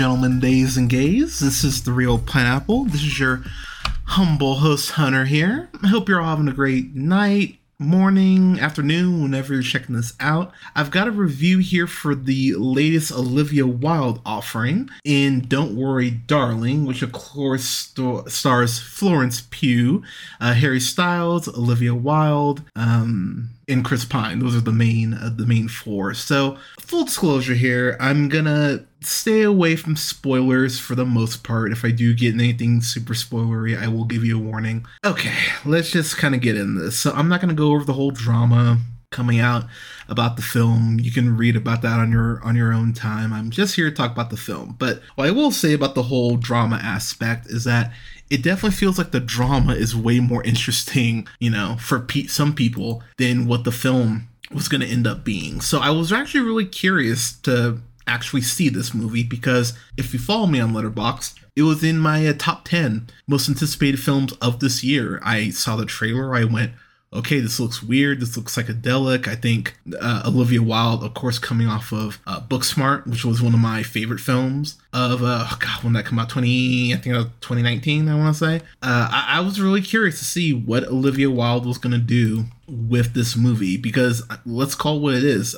Gentlemen, days, and gays. This is the Reel Pineapple. This is your humble host, Hunter, here. I hope you're all having a great night, morning, afternoon, whenever you're checking this out. I've got a review here for the latest Olivia Wilde offering in Don't Worry, Darling, which of course st- stars Florence Pugh, uh, Harry Styles, Olivia Wilde, um, and Chris Pine. Those are the main uh, the main four. So full disclosure here, I'm gonna stay away from spoilers for the most part. If I do get anything super spoilery, I will give you a warning. Okay, let's just kind of get in this. So I'm not gonna go over the whole drama coming out about the film. You can read about that on your on your own time. I'm just here to talk about the film. But what I will say about the whole drama aspect is that it definitely feels like the drama is way more interesting, you know, for pe- some people than what the film was going to end up being. So I was actually really curious to actually see this movie because if you follow me on Letterboxd, it was in my uh, top 10 most anticipated films of this year. I saw the trailer, I went, okay, this looks weird. This looks psychedelic. I think uh, Olivia Wilde, of course, coming off of uh, Booksmart, which was one of my favorite films of, uh, oh God, when that came out, 20, I think was 2019, I want to say. Uh, I-, I was really curious to see what Olivia Wilde was going to do with this movie because uh, let's call what it is.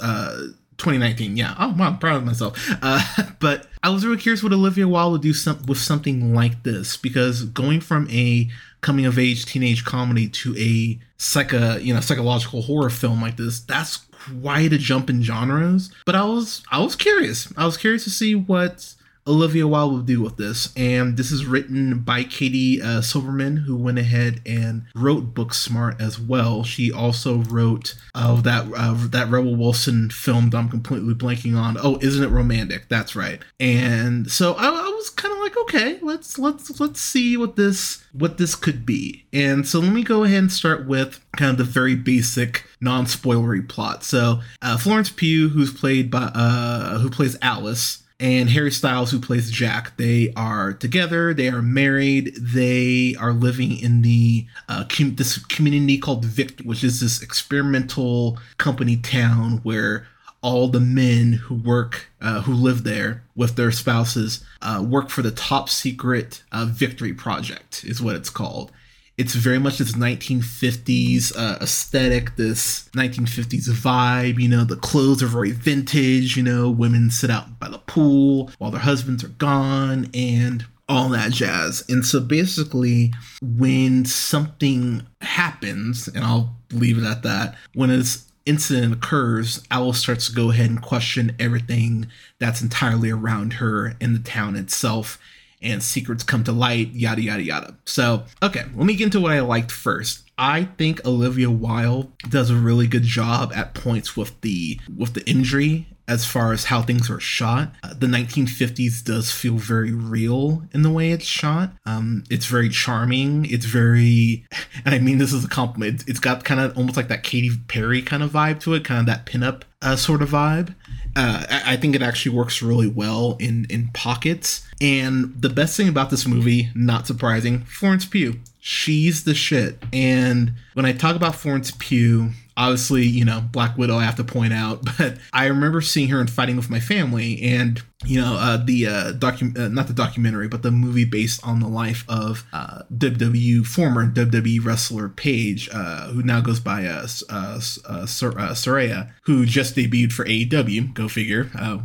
Uh, 2019, yeah. Oh, wow, I'm proud of myself. Uh, but I was really curious what Olivia Wilde would do some- with something like this because going from a coming of age teenage comedy to a psycho, you know, psychological horror film like this, that's quite a jump in genres. But I was I was curious. I was curious to see what Olivia Wilde do with this. And this is written by Katie uh, Silberman, who went ahead and wrote Booksmart as well. She also wrote uh, that uh, that Rebel Wilson film that I'm completely blanking on. Oh, isn't it romantic? That's right. And so I, I was kind of like, okay, let's let's let's see what this what this could be. And so let me go ahead and start with kind of the very basic non-spoilery plot. So uh, Florence Pugh, who's played by uh, who plays Alice and Harry Styles, who plays Jack. They are together. They are married. They are living in the uh, com- this community called Vict, which is this experimental company town where all the men who work uh, who live there with their spouses uh, work for the top secret uh, Victory Project, is what it's called it's very much this 1950s uh, aesthetic, this 1950s vibe. You know, the clothes are very vintage. You know, women sit out by the pool while their husbands are gone, and all that jazz. And so basically, when something happens, and I'll leave it at that, when this incident occurs, Alice starts to go ahead and question everything that's entirely around her in the town itself and secrets come to light, yada, yada, yada. So, okay, let me get into what I liked first. I think Olivia Wilde does a really good job at points with the with the imagery as far as how things are shot. Uh, the 1950s does feel very real in the way it's shot. Um, it's very charming. It's very, and I mean this is a compliment. It's got kind of almost like that Katy Perry kind of vibe to it, kind of that pinup uh, sort of vibe. Uh, I, think it actually works really well in in pockets. And the best thing about this movie, not surprising, Florence Pugh. She's the shit. And when I talk about Florence Pugh, obviously, you know, Black Widow, I have to point out, but I remember seeing her in Fighting with My Family and, you know, uh, the uh, docu- uh, not the documentary, but the movie based on the life of uh, WWE, former WWE wrestler Paige, uh, who now goes by uh, uh, uh, Sor- uh, Saraya, who just debuted for AEW, go figure. Uh,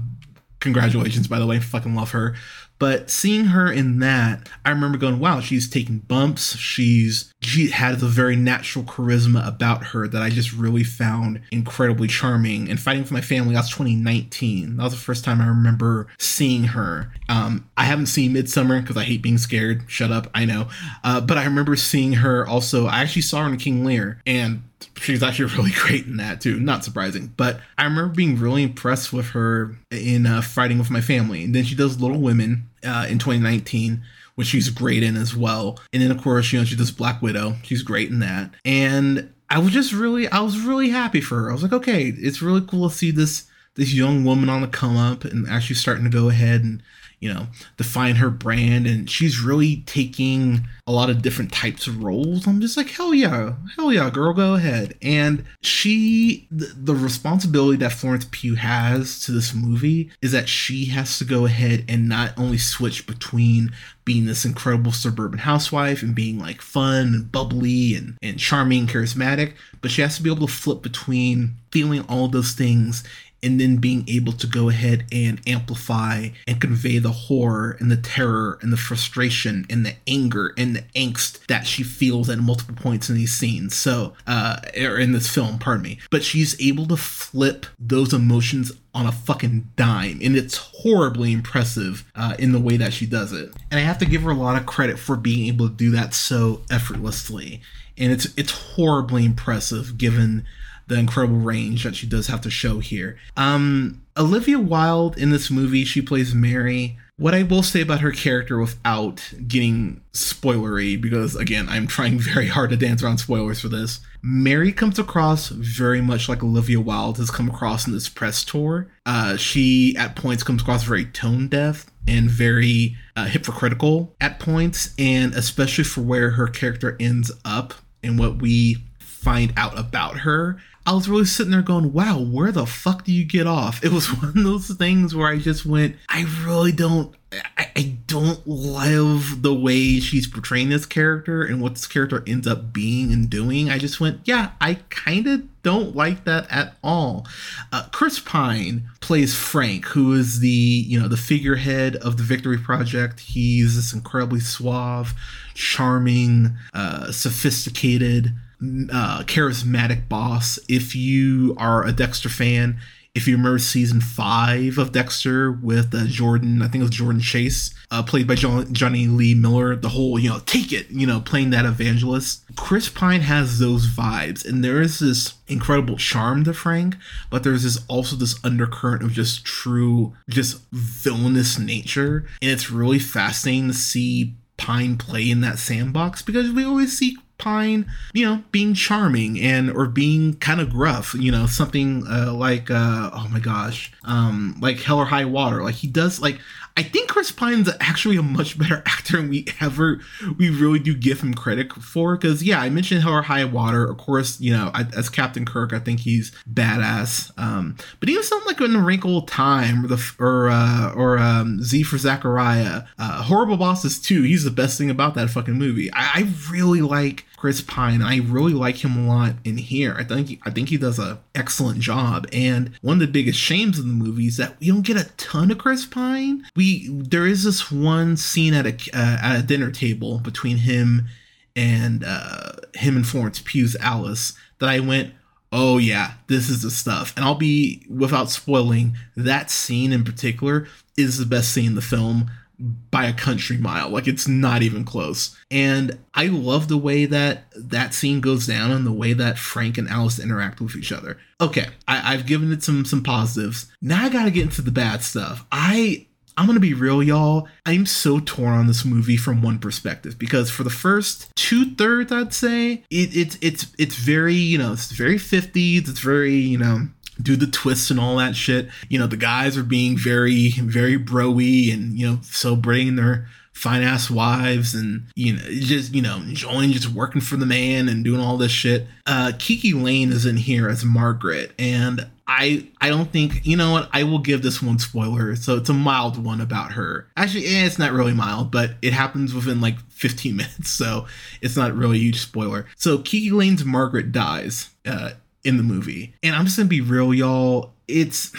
congratulations, by the way, fucking love her. But seeing her in that, I remember going, wow, she's taking bumps. She's she has a very natural charisma about her that I just really found incredibly charming. And fighting for my family, that's 2019. That was the first time I remember seeing her. Um, I haven't seen Midsommar because I hate being scared. Shut up, I know. Uh, but I remember seeing her also. I actually saw her in King Lear, and she's actually really great in that too. Not surprising, but I remember being really impressed with her in uh, Fighting with My Family. And then she does Little Women uh, in 2019, which she's great in as well. And then of course, you know, she does Black Widow. She's great in that. And I was just really, I was really happy for her. I was like, okay, it's really cool to see this this young woman on the come up and actually starting to go ahead and you know, define her brand. And she's really taking a lot of different types of roles. I'm just like, hell yeah, hell yeah, girl, go ahead. And she, the, the responsibility that Florence Pugh has to this movie is that she has to go ahead and not only switch between being this incredible suburban housewife and being like fun and bubbly and, and charming and charismatic, but she has to be able to flip between feeling all those things and then being able to go ahead and amplify and convey the horror and the terror and the frustration and the anger and the angst that she feels at multiple points in these scenes. So, uh, or in this film, pardon me. But she's able to flip those emotions on a fucking dime, and it's horribly impressive uh, in the way that she does it. And I have to give her a lot of credit for being able to do that so effortlessly. And it's it's horribly impressive given the incredible range that she does have to show here. Um, Olivia Wilde in this movie, she plays Mary. What I will say about her character without getting spoilery, because again, I'm trying very hard to dance around spoilers for this. Mary comes across very much like Olivia Wilde has come across in this press tour. Uh, she, at points, comes across very tone deaf and very uh, hypocritical at points, and especially for where her character ends up and what we find out about her. I was really sitting there going, wow, where the fuck do you get off? It was one of those things where I just went, I really don't, I, I don't love the way she's portraying this character and what this character ends up being and doing. I just went, yeah, I kind of don't like that at all. Uh, Chris Pine plays Frank, who is the, you know, the figurehead of the Victory Project. He's this incredibly suave, charming, uh, sophisticated, uh, charismatic boss. If you are a Dexter fan, if you remember season five of Dexter with uh, Jordan, I think it was Jordan Chase, uh, played by John, Jonny Lee Miller, the whole, you know, take it, you know, playing that evangelist. Chris Pine has those vibes, and there is this incredible charm to Frank, but there's this also this undercurrent of just true, just villainous nature. And it's really fascinating to see Pine play in that sandbox because we always see Pine, you know, being charming and or being kind of gruff, you know, something uh, like uh, oh my gosh, um, like Hell or High Water. Like he does like I think Chris Pine's actually a much better actor than we ever we really do give him credit for. Because yeah, I mentioned Hell or High Water. Of course, you know, I, as Captain Kirk, I think he's badass. Um, but even something like in A Wrinkle Time or the or uh, or um, Z for Zachariah, uh, Horrible Bosses too. He's the best thing about that fucking movie. I, I really like Chris Pine. I really like him a lot in here. I think I think he does an excellent job. And one of the biggest shames of the movie is that we don't get a ton of Chris Pine. We there is this one scene at a uh, at a dinner table between him and uh, him and Florence Pugh's Alice that I went, oh yeah, this is the stuff. And I'll be without spoiling that scene in particular is the best scene in the film by a country mile. Like it's not even close. And I love the way that that scene goes down and the way that Frank and Alice interact with each other. Okay, I, have given it some some positives. Now I gotta get into the bad stuff. I I'm gonna be real, y'all. I'm so torn on this movie from one perspective because for the first two thirds, I'd say it, it's it's it's very you know it's very 50s. It's very you know do the twists and all that shit. You know, the guys are being very, very broy and, you know, celebrating their fine ass wives and, you know, just, you know, enjoying just working for the man and doing all this shit. Uh, KiKi Layne is in here as Margaret. And I I don't think you know what? I will give this one spoiler. So it's a mild one about her. Actually eh, it's not really mild but it happens within like 15 minutes. So it's not really a huge spoiler. So KiKi Layne's Margaret dies uh, in the movie. And I'm just gonna be real, y'all. It's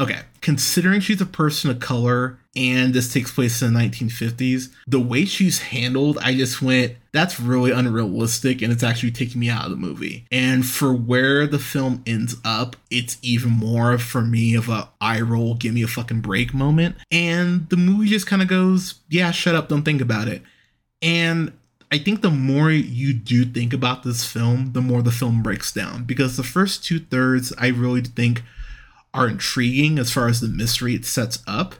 okay. Considering she's a person of color and this takes place in the 1950s, the way she's handled, I just went, that's really unrealistic and it's actually taking me out of the movie. And for where the film ends up, it's even more for me of a eye roll, give me a fucking break moment. And the movie just kind of goes, yeah, shut up, don't think about it. And I think the more you do think about this film, the more the film breaks down because the first two thirds I really think are intriguing as far as the mystery it sets up.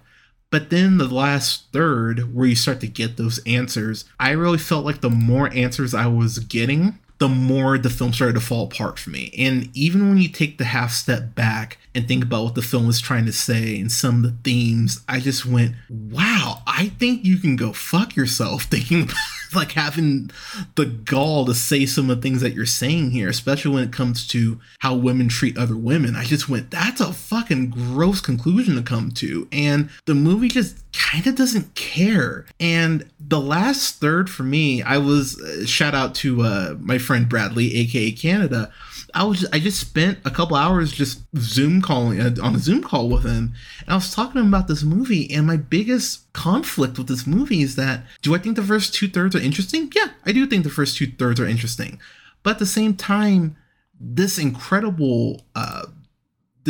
But then the last third, where you start to get those answers, I really felt like the more answers I was getting, the more the film started to fall apart for me. And even when you take the half step back and think about what the film was trying to say and some of the themes, I just went, wow, I think you can go fuck yourself thinking about like having the gall to say some of the things that you're saying here, especially when it comes to how women treat other women. I just went, that's a fucking gross conclusion to come to. And the movie just kind of doesn't care. And the last third for me, I was uh, shout out to uh, my friend Bradley, aka Canada. I was I just spent a couple hours just Zoom calling uh, on a Zoom call with him, and I was talking to him about this movie. And my biggest conflict with this movie is that do I think the first two thirds are interesting? Yeah, I do think the first two thirds are interesting, but at the same time, this incredible uh,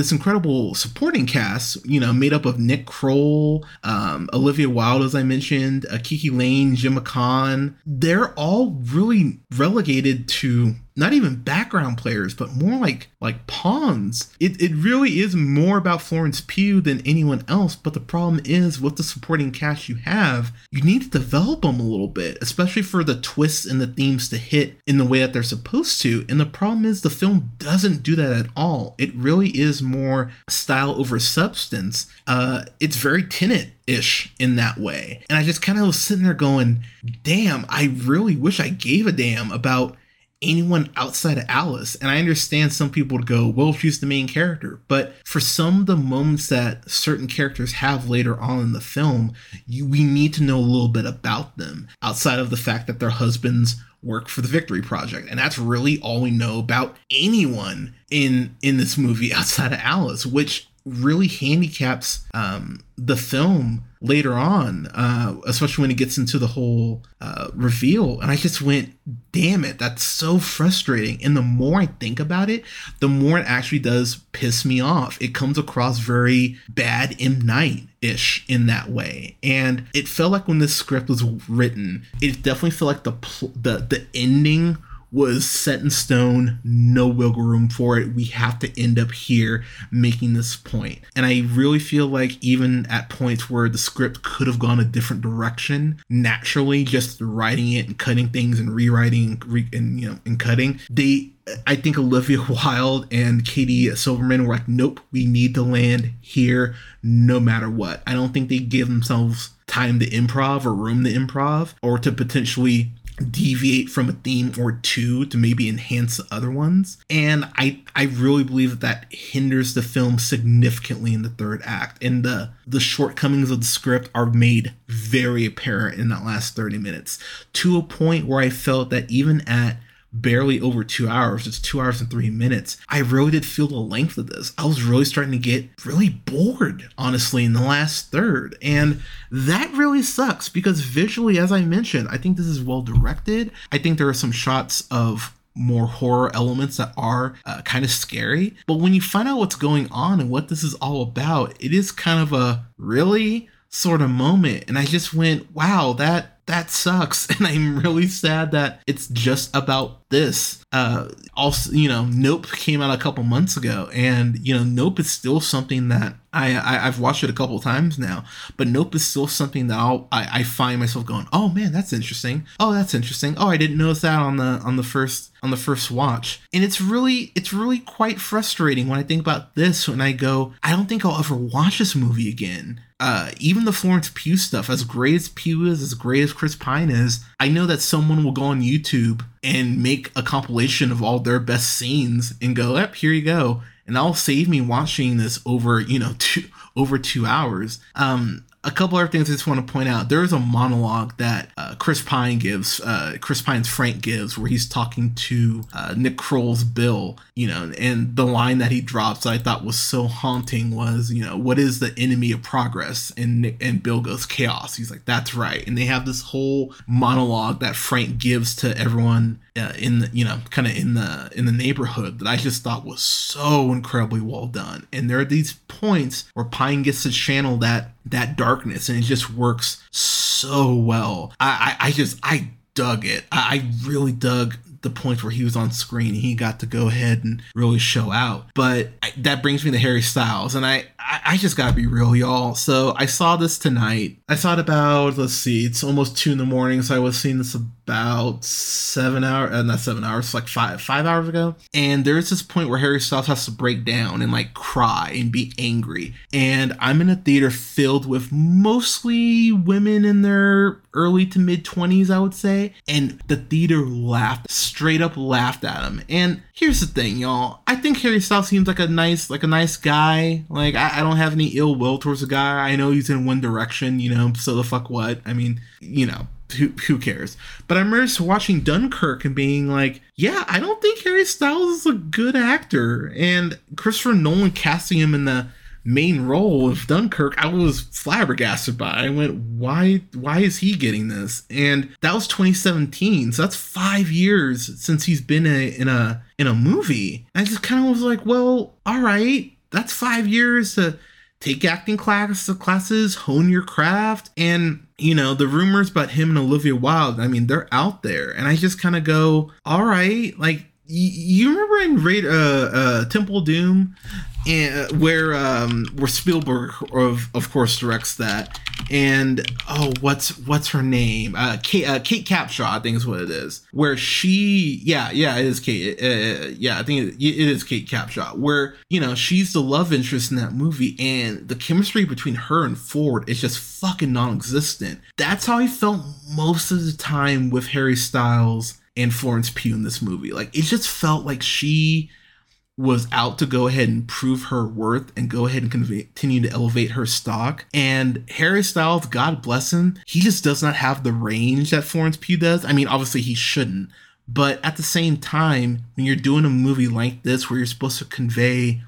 this incredible supporting cast, you know, made up of Nick Kroll, um, Olivia Wilde, as I mentioned, uh, KiKi Layne, Gemma Chan, they're all really relegated to not even background players, but more like like pawns. It, it really is more about Florence Pugh than anyone else. But the problem is with the supporting cast you have, you need to develop them a little bit, especially for the twists and the themes to hit in the way that they're supposed to. And the problem is the film doesn't do that at all. It really is more style over substance. Uh, it's very Tenet ish in that way. And I just kind of was sitting there going, damn, I really wish I gave a damn about anyone outside of Alice. And I understand some people would go, well, she's the main character. But for some of the moments that certain characters have later on in the film, you, we need to know a little bit about them outside of the fact that their husbands work for the Victory Project. And that's really all we know about anyone in in this movie outside of Alice, which really handicaps um, the film later on, uh, especially when it gets into the whole uh, reveal. And I just went, damn it, that's so frustrating. And the more I think about it, the more it actually does piss me off. It comes across very bad M. Night ish in that way. And it felt like when this script was written, it definitely felt like the pl- the the ending was set in stone, no wiggle room for it. We have to end up here making this point. And I really feel like even at points where the script could have gone a different direction, naturally just writing it and cutting things and rewriting and, you know and cutting, they I think Olivia Wilde and Katie Silberman were like, nope, we need to land here no matter what. I don't think they give themselves time to improv or room to improv or to potentially deviate from a theme or two to maybe enhance the other ones. And i i really believe that that hinders the film significantly in the third act. And the the shortcomings of the script are made very apparent in that last 30 minutes to a point where i felt that even at barely over two hours. It's two hours and three minutes. I really did feel the length of this. I was really starting to get really bored, honestly, in the last third. And that really sucks because visually, as I mentioned, I think this is well directed. I think there are some shots of more horror elements that are uh, kind of scary. But when you find out what's going on and what this is all about, it is kind of a really sort of moment. And I just went, wow, that that sucks and i'm really sad that it's just about this uh also you know nope came out a couple months ago and you know nope is still something that I, I have watched it a couple times now, but Nope is still something that I'll, I I find myself going, oh man, that's interesting. Oh, that's interesting. Oh, I didn't notice that on the on the first on the first watch, and it's really it's really quite frustrating when I think about this. When I go, I don't think I'll ever watch this movie again. Uh, even the Florence Pugh stuff, as great as Pugh is, as great as Chris Pine is, I know that someone will go on YouTube and make a compilation of all their best scenes and go, yep, here you go. And that'll save me watching this over you know two over two hours. Um a couple other things I just want to point out. There is a monologue that uh, Chris Pine gives, uh, Chris Pine's Frank gives, where he's talking to uh, Nick Kroll's Bill, you know, and the line that he drops that I thought was so haunting was, you know, what is the enemy of progress? And Nick, and Bill goes chaos. He's like, that's right. And they have this whole monologue that Frank gives to everyone uh, in the you know kind of in the in the neighborhood that I just thought was so incredibly well done. And there are these points where Pine gets to channel that that darkness, and it just works so well. I I, I just I dug it. I, I really dug the point where he was on screen. He got to go ahead and really show out. But I, that brings me to Harry Styles, and I, I, I just gotta be real, y'all. So I saw this tonight. I saw it about let's see, it's almost two in the morning, so I was seeing this about seven hours, uh, not seven hours, like five five hours ago. And there's this point where Harry Styles has to break down and like cry and be angry. And I'm in a theater filled with mostly women in their early to mid 20s, I would say. And the theater laughed, straight up laughed at him. And here's the thing, y'all. I think Harry Styles seems like a nice, like a nice guy. Like I, I don't have any ill will towards the guy. I know he's in One Direction, you know, so the fuck what? I mean, you know, who, who cares? But I remember watching Dunkirk and being like, yeah, I don't think Harry Styles is a good actor. And Christopher Nolan casting him in the main role of Dunkirk, I was flabbergasted by. I went, why why is he getting this? And that was 2017. So that's five years since he's been a, in a in a movie. And I just kind of was like, well, all right, that's five years to take acting class classes, hone your craft, and you know the rumors about him and Olivia Wilde. I mean, they're out there, and I just kind of go, all right, like you remember in Raid, uh, uh, Temple Doom, and uh, where um, where Spielberg of of course directs that, and oh, what's what's her name? Uh, Kate uh, Kate Capshaw, I think is what it is. Where she, yeah, yeah, it is Kate. Uh, uh yeah, I think it, it is Kate Capshaw. Where you know she's the love interest in that movie, and the chemistry between her and Ford is just fucking non-existent. That's how I felt most of the time with Harry Styles and Florence Pugh in this movie. Like it just felt like she was out to go ahead and prove her worth and go ahead and continue to elevate her stock. And Harry Styles, God bless him, he just does not have the range that Florence Pugh does. I mean, obviously he shouldn't, but at the same time, when you're doing a movie like this where you're supposed to convey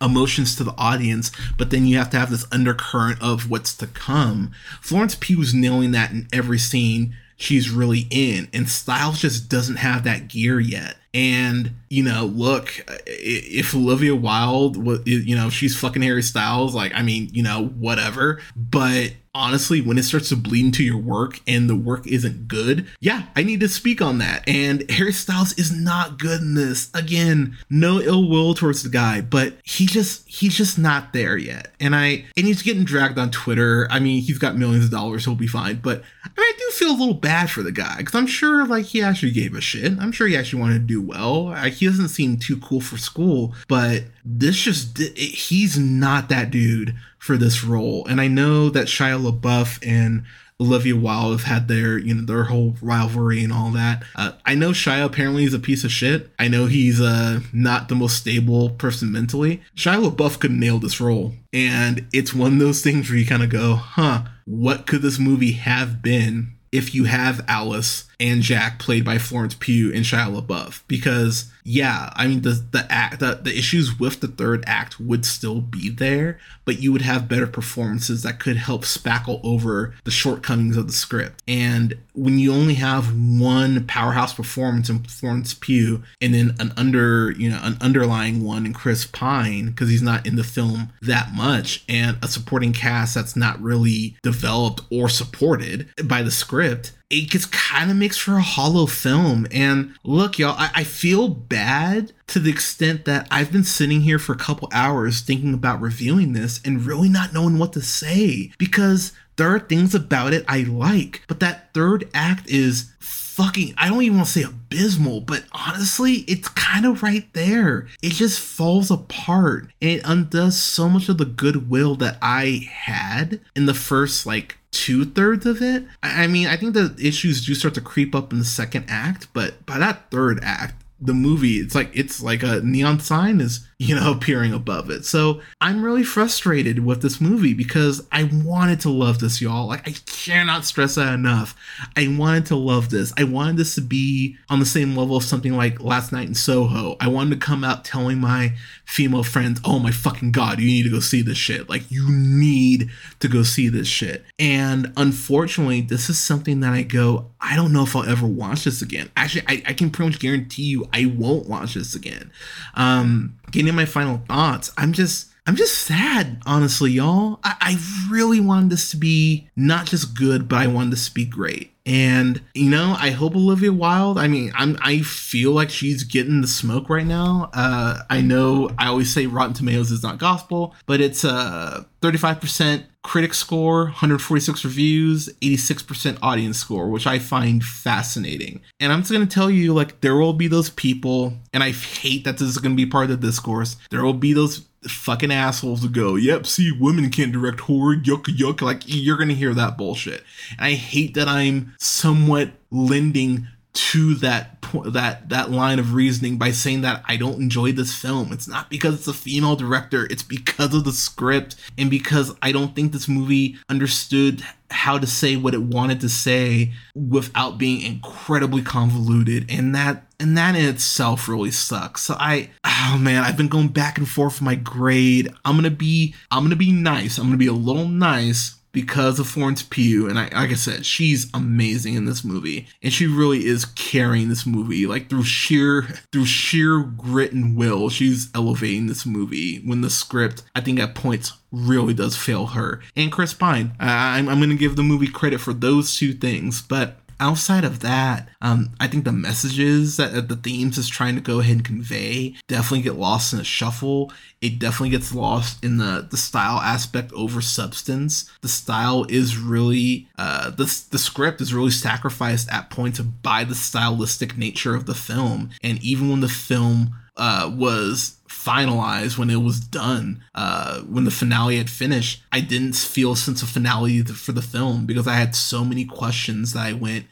emotions to the audience, but then you have to have this undercurrent of what's to come. Florence Pugh Pugh's nailing that in every scene she's really in. And Styles just doesn't have that gear yet. And, you know, look, if Olivia Wilde, you know, she's fucking Harry Styles, like, I mean, you know, whatever. But honestly, when it starts to bleed into your work and the work isn't good, yeah, I need to speak on that. And Harry Styles is not good in this. Again, no ill will towards the guy, but he just he's just not there yet. And I and he's getting dragged on Twitter. I mean, he's got millions of dollars, he'll be fine. But I mean, I do feel a little bad for the guy because I'm sure like he actually gave a shit. I'm sure he actually wanted to do well. He doesn't seem too cool for school, but this just he's not that dude for this role. And I know that Shia LaBeouf and Olivia Wilde have had their, you know, their whole rivalry and all that. Uh, I know Shia apparently is a piece of shit. I know he's uh, not the most stable person mentally. Shia LaBeouf could nail this role. And it's one of those things where you kind of go, huh, what could this movie have been if you have Alice and Jack played by Florence Pugh and Shia LaBeouf because yeah, I mean the the act the, the issues with the third act would still be there, but you would have better performances that could help spackle over the shortcomings of the script. And when you only have one powerhouse performance in Florence Pugh and then an under you know an underlying one in Chris Pine because he's not in the film that much, and a supporting cast that's not really developed or supported by the script, it just kind of makes for a hollow film. And look, y'all, I, I, feel bad to the extent that I've been sitting here for a couple hours thinking about reviewing this and really not knowing what to say because there are things about it I like, but that third act is fucking I don't even want to say abysmal, but honestly, it's kind of right there. It just falls apart and it undoes so much of the goodwill that I had in the first like two thirds of it. I mean, I think the issues do start to creep up in the second act, but by that third act, the movie it's like it's like a neon sign is you know appearing above it. So i'm really frustrated with this movie because i wanted to love this y'all. Like i cannot stress that enough. I wanted to love this. I wanted this to be on the same level of something like last night in soho. I wanted to come out telling my female friends oh my fucking god you need to go see this shit. Like you need to go see this shit. And unfortunately this is something that i go i don't know if i'll ever watch this again. Actually i, I can pretty much guarantee you I won't watch this again. Um, getting my final thoughts, I'm just I'm just sad, honestly, y'all. I, I really wanted this to be not just good, but I wanted this to be great. And you know, I hope Olivia Wilde. I mean, I'm I feel like she's getting the smoke right now. Uh, I know I always say Rotten Tomatoes is not gospel, but it's a uh, 35% critic score, 146 reviews, 86% audience score, which I find fascinating. And I'm just going to tell you, like, there will be those people, and I hate that this is going to be part of the discourse. There will be those fucking assholes who go, yep, see, women can't direct horror, yuck, yuck. Like, you're going to hear that bullshit. And I hate that I'm somewhat lending to that that that line of reasoning by saying that I don't enjoy this film. It's not because it's a female director, it's because of the script and because I don't think this movie understood how to say what it wanted to say without being incredibly convoluted and that and that in itself really sucks. So I oh man, I've been going back and forth my grade. I'm going to be I'm going to be nice. I'm going to be a little nice because of Florence Pugh. And I, like I said, she's amazing in this movie, and she really is carrying this movie like through sheer through sheer grit and will. She's elevating this movie when the script, I think, at points really does fail her. And Chris Pine, I'm, I'm going to give the movie credit for those two things, but outside of that, um, I think the messages that, that the themes is trying to go ahead and convey definitely get lost in a shuffle. It definitely gets lost in the the style aspect over substance. The style is really uh, the the script is really sacrificed at points by the stylistic nature of the film, and even when the film uh, was finalized when it was done uh, when the finale had finished. I didn't feel a sense of finality for the film because i had so many questions that i went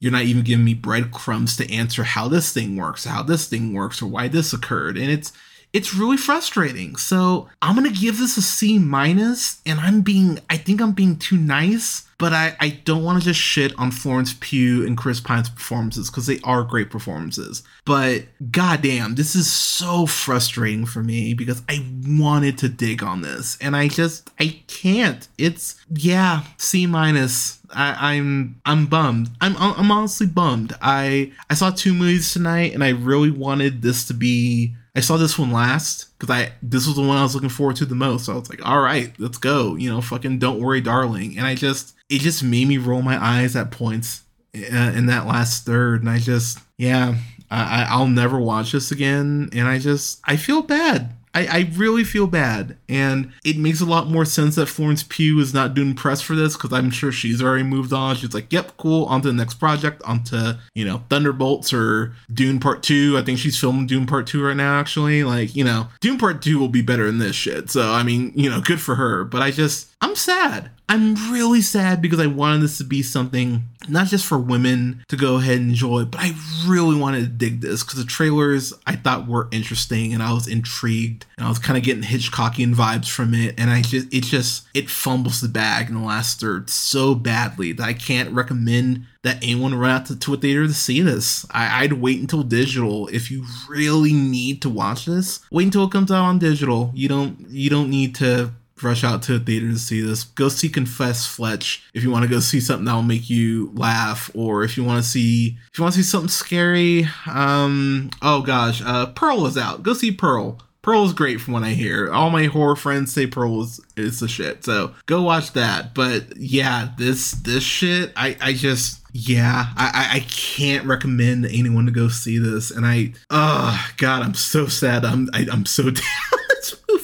you're not even giving me breadcrumbs to answer how this thing works how this thing works or why this occurred. And it's it's really frustrating. So I'm gonna give this a C minus, and I'm being I think I'm being too nice, but I, I don't want to just shit on Florence Pugh and Chris Pine's performances because they are great performances. But goddamn, this is so frustrating for me because I wanted to dig on this and I just I can't. It's yeah, C minus. I, I'm I'm bummed. I'm I'm honestly bummed. I I saw two movies tonight and I really wanted this to be I saw this one last because I this was the one I was looking forward to the most. So I was like, all right, let's go. You know, fucking don't worry, darling. And I just it just made me roll my eyes at points uh, in that last third, and I just yeah, I I'll never watch this again. And I just I feel bad. I, I really feel bad. And it makes a lot more sense that Florence Pugh is not doing press for this because I'm sure she's already moved on. She's like, yep, cool, on to the next project, onto, you know, Thunderbolts or Dune Part 2. I think she's filming Dune Part 2 right now, actually. Like, you know, Dune Part 2 will be better than this shit. So, I mean, you know, good for her. But I just, I'm sad. I'm really sad because I wanted this to be something not just for women to go ahead and enjoy, but I really wanted to dig this because the trailers I thought were interesting and I was intrigued and I was kind of getting Hitchcockian vibes from it. And I just, it just, it fumbles the bag in the last third so badly that I can't recommend that anyone run out to, to a theater to see this. I, I'd wait until digital if you really need to watch this. Wait until it comes out on digital. You don't, you don't need to rush out to a theater to see this. Go see Confess Fletch if you want to go see something that will make you laugh, or if you want to see if you want to see something scary. Um, oh gosh, uh, Pearl is out. Go see Pearl. Pearl is great from what I hear. All my horror friends say Pearl is, is the shit. So go watch that. But yeah, this this shit, I I just yeah, I I can't recommend anyone to go see this. And I oh god, I'm so sad. I'm I, am i am so down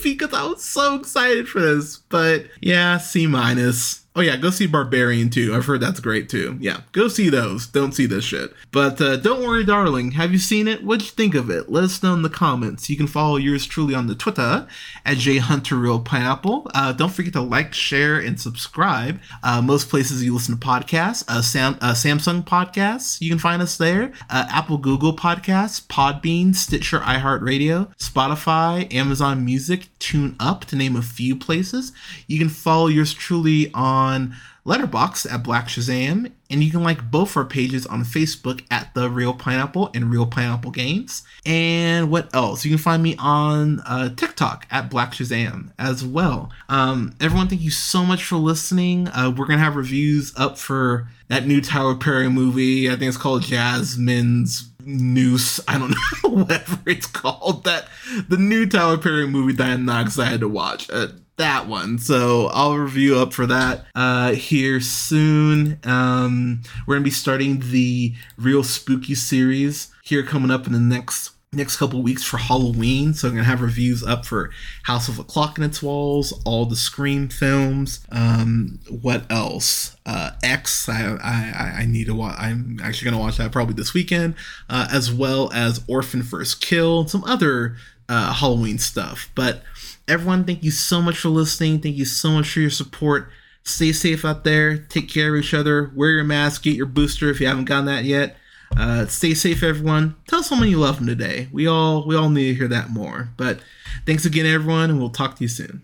because I was so excited for this. But yeah, C minus. Oh yeah, go see Barbarian too. I've heard that's great too. Yeah, go see those. Don't see this shit. But uh, don't worry, darling. Have you seen it? What'd you think of it? Let us know in the comments. You can follow yours truly on the Twitter at jhunterreelpineapple. Uh, don't forget to like, share, and subscribe. Uh, most places you listen to podcasts, uh, Sam, uh, Samsung podcasts, you can find us there. Uh, Apple, Google podcasts, Podbean, Stitcher, iHeartRadio, Spotify, Amazon Music, Tune Up, to name a few places. You can follow yours truly on on Letterboxd at Black Shazam, and you can like both our pages on Facebook at The Reel Pineapple and Reel Pineapple Games. And what else? You can find me on uh, TikTok at Black Shazam as well. Um, everyone, thank you so much for listening. Uh, we're gonna have reviews up for that new Tyler Perry movie. I think it's called Jasmine's Noose. I don't know whatever it's called. That the new Tyler Perry movie that I'm not excited to watch. Uh, that one. So I'll review up for that uh, here soon. Um, we're gonna be starting the real spooky series here coming up in the next next couple weeks for Halloween. So I'm gonna have reviews up for House of a Clock in Its Walls, all the Scream films. Um, what else? Uh, X. I, I I need to watch. I'm actually gonna watch that probably this weekend, uh, as well as Orphan First Kill, some other uh, Halloween stuff. But everyone, thank you so much for listening. Thank you so much for your support. Stay safe out there. Take care of each other. Wear your mask. Get your booster if you haven't gotten that yet. Uh, stay safe, everyone. Tell someone you love them today. We all we all need to hear that more. But thanks again, everyone, and we'll talk to you soon.